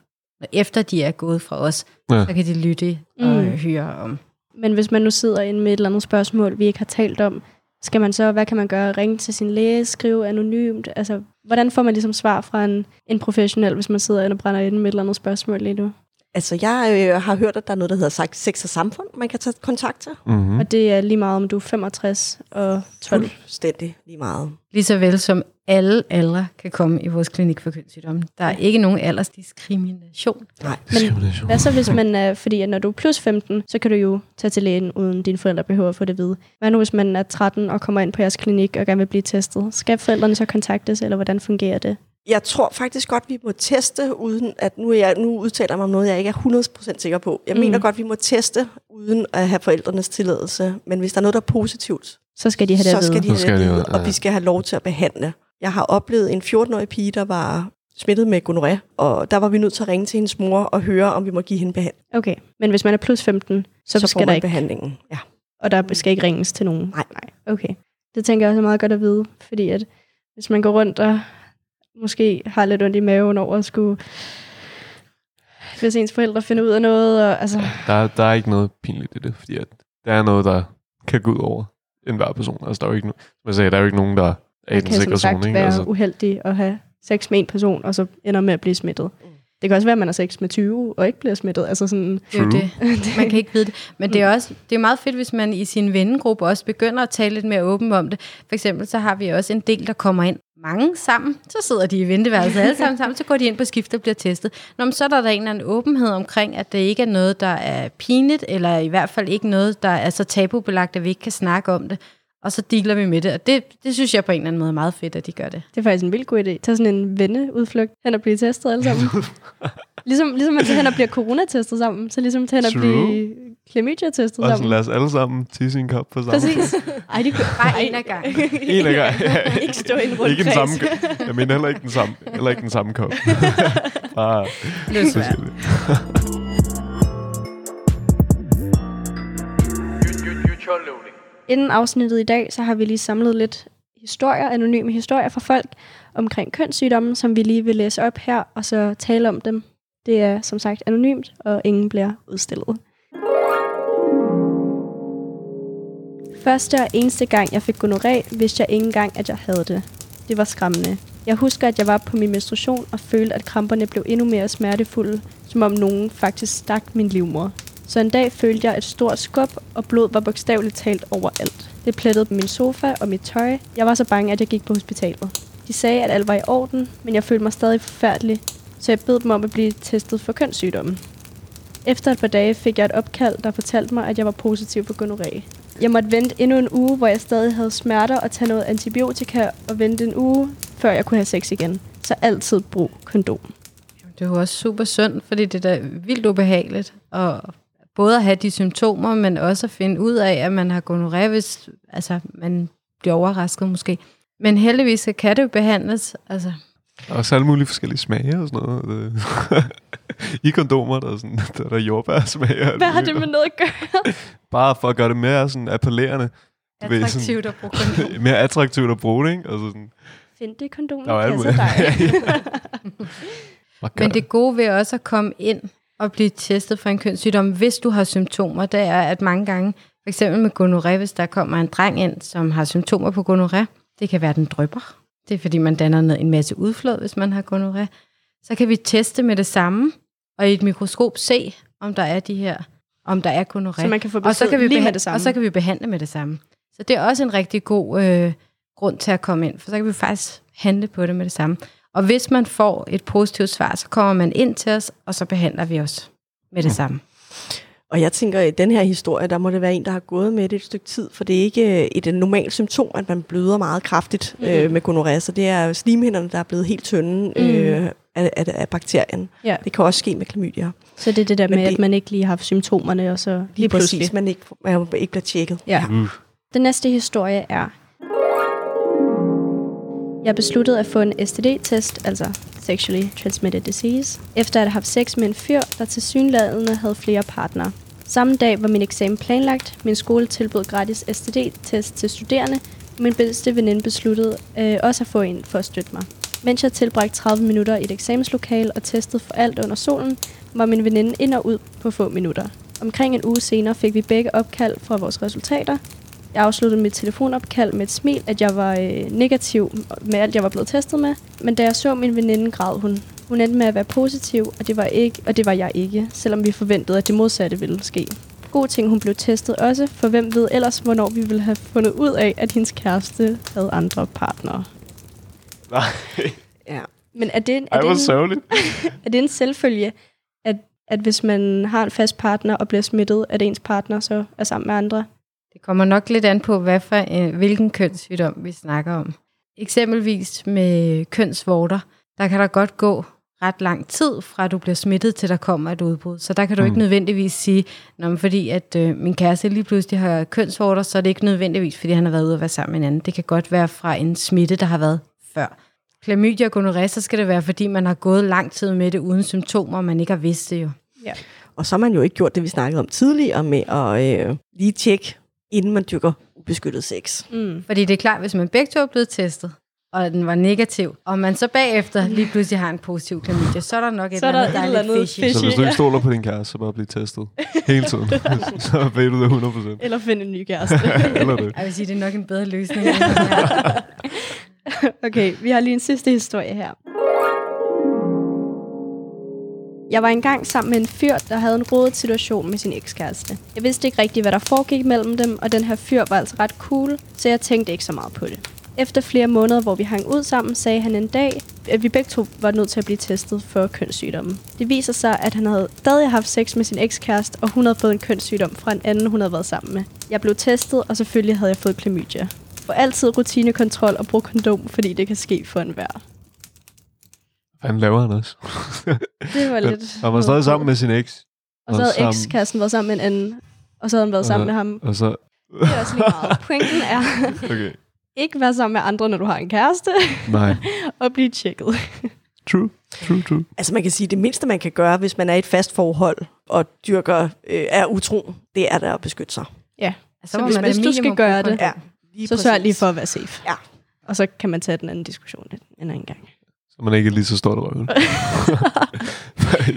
efter de er gået fra os, Ja. så kan de lytte og Mm. mm. høre om. Men hvis man nu sidder inde med et eller andet spørgsmål, vi ikke har talt om, skal man så, hvad kan man gøre? Ringe til sin læge, skrive anonymt? Altså, hvordan får man ligesom svar fra en, en professionel, hvis man sidder inde og brænder inde med et eller andet spørgsmål lige nu? Altså, jeg øh, har hørt, at der er noget, der hedder sex og samfund, man kan tage kontakt til. Mm-hmm. Og det er lige meget, om du er 65 og 12. Fuldstændig lige meget. Lige så vel som alle aldre kan komme i vores klinik for kønssygdomme. Der er ikke nogen aldersdiskrimination. Nej. Men hvad så, hvis man er, fordi at når du er plus 15, så kan du jo tage til lægen, uden dine forældre behøver at få det at vide. Hvad nu, hvis man er 13 og kommer ind på jeres klinik og gerne vil blive testet? Skal forældrene så kontaktes, eller hvordan fungerer det? Jeg tror faktisk godt, vi må teste, uden at nu, er jeg, nu udtaler jeg mig om noget, jeg ikke er 100% sikker på. Jeg mm. mener godt, vi må teste, uden at have forældrenes tilladelse. Men hvis der er noget, der er positivt, Så skal de have det så skal de have det og vi skal have lov til at behandle. Jeg har oplevet en 14-årig pige, der var smittet med gonoré, og der var vi nødt til at ringe til hendes mor og høre, om vi må give hende behandling. Okay, men hvis man er plus 15, så, Så, skal der man ikke, behandlingen. Ja. og der skal ikke ringes til nogen? Nej. Nej. Okay. Det tænker jeg også er meget godt at vide, fordi at hvis man går rundt og måske har lidt ondt i maven over at skulle... Hvis ens forældre finder ud af noget, og altså... Der, der er ikke noget pinligt i det, fordi at der er noget, der kan gå ud over enhver person. Altså, der er jo ikke, no- som jeg sagde, der er jo ikke nogen, der er i den kan som sikre sagt zone. Ikke? være Altså, uheldig at have sex med en person, og så ender med at blive smittet. Det kan også være, at man har sex med 20 og ikke bliver smittet. Altså sådan, Det er jo det. *laughs* Man kan ikke vide det. Men det er også det er meget fedt, hvis man i sin vennegruppe også begynder at tale lidt mere åbent om det. For eksempel så har vi også en del, der kommer ind mange sammen. Så sidder de i venteværelset alle sammen sammen, så går de ind på skift og bliver testet. Nå, men så er der, der en eller anden åbenhed omkring, at det ikke er noget, der er pinligt, eller i hvert fald ikke noget, der er så tabubelagt, at vi ikke kan snakke om det. Og så dealer vi med det. Og det, det synes jeg på en eller anden måde er meget fedt, at de gør det. det er faktisk en vild god idé. Tag sådan en venneudflugt hen og blive testet alle sammen. *laughs* ligesom, ligesom man tager hen og bliver coronatestet sammen, så ligesom tager hen og blive klamydia-testet og sådan, sammen. lad os alle sammen tisse i en kop på samme Præcis. *laughs* Ej, det kunne Bare en af gangen. *laughs* En af gangen. ikke stå i en rund ikke den samme, jeg mener heller ikke den samme, heller ikke den samme kop. Bare Det er svært. forskelligt. Inden afsnittet i dag, så har vi lige samlet lidt historier, anonyme historier fra folk omkring kønssygdomme, som vi lige vil læse op her, og så tale om dem. Det er som sagt anonymt, og ingen bliver udstillet. Første og eneste gang, jeg fik gonoré, vidste jeg ikke engang, at jeg havde det. Det var skræmmende. Jeg husker, at jeg var på min menstruation og følte, at kramperne blev endnu mere smertefulde, som om nogen faktisk stak min livmor. Så en dag følte jeg et stort skub, og blod var bogstaveligt talt overalt. Det plettede på min sofa og mit tøj. Jeg var så bange, at jeg gik på hospitalet. De sagde, at alt var i orden, men jeg følte mig stadig forfærdelig, så jeg bed dem om at blive testet for kønssygdommen. Efter et par dage fik jeg et opkald, der fortalte mig, at jeg var positiv for gonoré. Jeg måtte vente endnu en uge, hvor jeg stadig havde smerter og tage noget antibiotika og vente en uge, før jeg kunne have sex igen. Så altid brug kondom. Det er jo også super sundt, fordi det er da vildt ubehageligt. Og både at have de symptomer, men også at finde ud af, at man har gonorrhea, hvis altså, man bliver overrasket måske. Men heldigvis så kan det jo behandles. Altså, Og også alle mulige forskellige smage og sådan noget. *laughs* I kondomer, der er, sådan, *laughs* der er der jordbærsmag. og alt Hvad har det med noget at gøre? *laughs* Bare for at gøre det mere sådan appellerende. Du ved, sådan- attraktivt at bruge kondom. mere attraktivt at bruge det, ikke? Altså sådan, Find det kondom, der er passer dig. Men det gode ved også at komme ind og blive testet for en kønssygdom, hvis du har symptomer, det er, at mange gange, for eksempel med gonoré, hvis der kommer en dreng ind, som har symptomer på gonoré, det kan være, at den drypper. Det er, fordi man danner noget- en masse udflod, hvis man har gonoré. Så kan vi teste med det samme, og i et mikroskop se, om der er de her, om der er gonoré. Så man kan få og så kan vi lige med det samme. Og så kan vi behandle med det samme. Så det er også en rigtig god øh, grund til at komme ind, for så kan vi faktisk handle på det med det samme. Og hvis man får et positivt svar, så kommer man ind til os, og så behandler vi os med det samme. Og jeg tænker, at i den her historie, der må det være en, der har gået med det et stykke tid, for det er ikke øh, et normalt symptom, at man bløder meget kraftigt Mhm. øh, med gonorrhea, så det er slimhinderne, der er blevet helt tynde øh, af, af, af bakterien. Ja. Det kan også ske med klamydia. Så det er det der Men med, det- at man ikke lige har haft symptomerne, og så lige, Lige pludselig. præcis, man ikke, man ikke bliver tjekket. Ja. Uh. Den næste historie er... Jeg besluttede at få en STD-test, altså Sexually Transmitted Disease, efter at have haft sex med en fyr, der til synlædende havde flere partnere. Samme dag var min eksamen planlagt. Min skole tilbød gratis STD-test til studerende, og min bedste veninde besluttede øh, også at få en for at støtte mig. Mens jeg tilbragte 30 minutter i et eksamenslokale og testede for alt under solen, var min veninde ind og ud på få minutter. Omkring en uge senere fik vi begge opkald fra vores resultater, jeg afsluttede mit telefonopkald med et smil, at jeg var øh, negativ med alt, jeg var blevet testet med. Men da jeg så min veninde, græd hun. Hun endte med at være positiv, og det var, ikke, og det var jeg ikke, selvom vi forventede, at det modsatte ville ske. God ting, hun blev testet også, for hvem ved ellers, hvornår vi ville have fundet ud af, at hendes kæreste havde andre partnere. Nej, Ja. Men er det, er ej, det, en, *laughs* er det en selvfølge, at, at hvis man har en fast partner og bliver smittet, at ens partner så er sammen med andre? Det kommer nok lidt an på, hvad for, øh, hvilken kønssygdom vi snakker om. Eksempelvis med kønsvorter, der kan der godt gå ret lang tid, fra du bliver smittet, til der kommer et udbrud. Så der kan du mm. ikke nødvendigvis sige, Nå, men fordi at øh, min kæreste lige pludselig har kønsvorter, så er det ikke nødvendigvis, fordi han har været ude at være sammen med en anden. Det kan godt være fra en smitte, der har været før. Klamydia og gonorrhea, så skal det være, fordi man har gået lang tid med det uden symptomer, og man ikke har vidst det jo. Og så har man jo ikke gjort det, vi snakkede om tidligere, med at øh, lige tjekke, inden man dyrker ubeskyttet sex. Mm. Fordi det er klart, hvis man begge to er blevet testet, og den var negativ, og man så bagefter lige pludselig har en positiv klamydia, så er der nok et Så er eller der andet, et der er eller lidt andet fishy. fishy. Så hvis du ikke stoler på din kæreste, så bare blive testet hele tiden. *laughs* så ved du det 100%. Eller finde en ny kæreste. *laughs* Eller det. Jeg vil sige, det er nok en bedre løsning. *laughs* Okay, vi har lige en sidste historie her. Jeg var engang sammen med en fyr, der havde en rodet situation med sin ekskæreste. Jeg vidste ikke rigtigt, hvad der foregik mellem dem, og den her fyr var altså ret cool, så jeg tænkte ikke så meget på det. Efter flere måneder, hvor vi hang ud sammen, sagde han en dag, at vi begge to var nødt til at blive testet for kønssygdommen. Det viser sig, at han havde stadig haft sex med sin ekskæreste, og hun havde fået en kønssygdom fra en anden, hun havde været sammen med. Jeg blev testet, og selvfølgelig havde jeg fået klamydia. For altid rutinekontrol og brug kondom, fordi det kan ske for enhver. Hvad laver han også? *laughs* Det var lidt... Han var stadig sammen med sin eks. Og så havde ekskæresten været sammen med en anden, og så havde han været sammen med ham. Og så... Det er også lige meget. Pointen er, *laughs* Okay. ikke være sammen med andre, når du har en kæreste, Nej. *laughs* og blive tjekket. True. True, true. Altså man kan sige, det mindste man kan gøre, hvis man er i et fast forhold og dyrker øh, er utro, det er der at beskytte sig. Ja, Så Så hvis- man hvis du skal gøre det, Ja, lige så sørg lige for at være safe. Ja. Og så kan man tage den anden diskussion en anden gang. Så man ikke er lige så stort røven.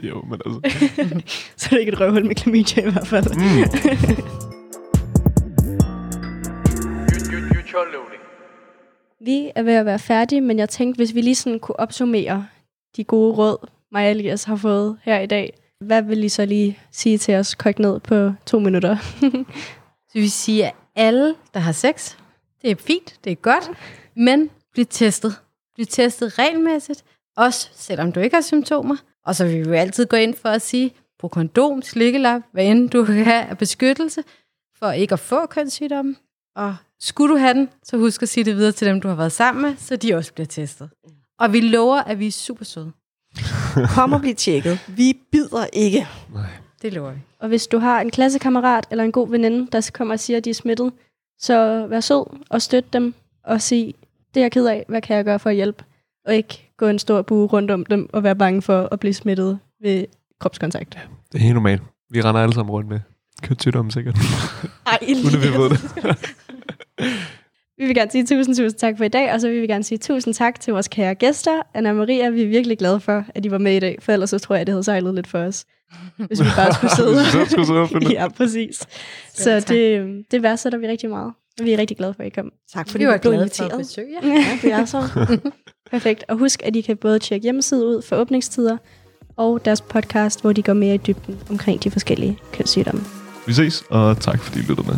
*laughs* jo, men altså... *laughs* så er det ikke et røvhul med klamydia i hvert fald. *laughs* Vi er ved at være færdige, men jeg tænkte, hvis vi lige sådan kunne opsummere de gode råd, mig og Elias har fået her i dag. Hvad vil I så lige sige til os, kogt ned på to minutter? Så vi siger, at alle, der har sex, det er fint, det er godt, men bliv testet. Bliv testet regelmæssigt, også selvom du ikke har symptomer. Og så vil vi jo altid gå ind for at sige, brug kondom, slikkelap, hvad end du kan have af beskyttelse, for ikke at få kønssygdomme. Og skulle du have den, så husk at sige det videre til dem, du har været sammen med, så de også bliver testet. Og vi lover, at vi er super søde. *laughs* Kom og bliv tjekket. Vi bider ikke. Det lover vi. Og hvis du har en klassekammerat eller en god veninde, der kommer og siger, at de er smittet, så vær sød og støt dem og sig, det er jeg ked af, hvad kan jeg gøre for at hjælpe? Og ikke gå en stor bue rundt om dem og være bange for at blive smittet ved kropskontakt. Det er helt normalt. Vi render alle sammen rundt med kønssygdomme sikkert. Ej, *laughs* Uden at vi ved det. *laughs* Vi vil gerne sige tusind, tusind tak for i dag, og så vil vi gerne sige tusind tak til vores kære gæster. Anna Maria, vi er virkelig glade for, at de var med i dag, for ellers så tror jeg, det havde sejlet lidt for os, hvis vi bare skulle *laughs* sidde. Skulle sidde og finde det. ja, præcis. Så det, det værdsætter vi rigtig meget. Vi er rigtig glade for, at I kom. Tak Vi fordi var du blev glade for at inviteret. besøge jer. *laughs* Ja, det er så. *laughs* Perfekt. Og husk, at I kan både tjekke hjemmeside ud for åbningstider, og deres podcast, hvor de går mere i dybden omkring de forskellige kønssygdomme. Vi ses, og tak fordi I lyttede med.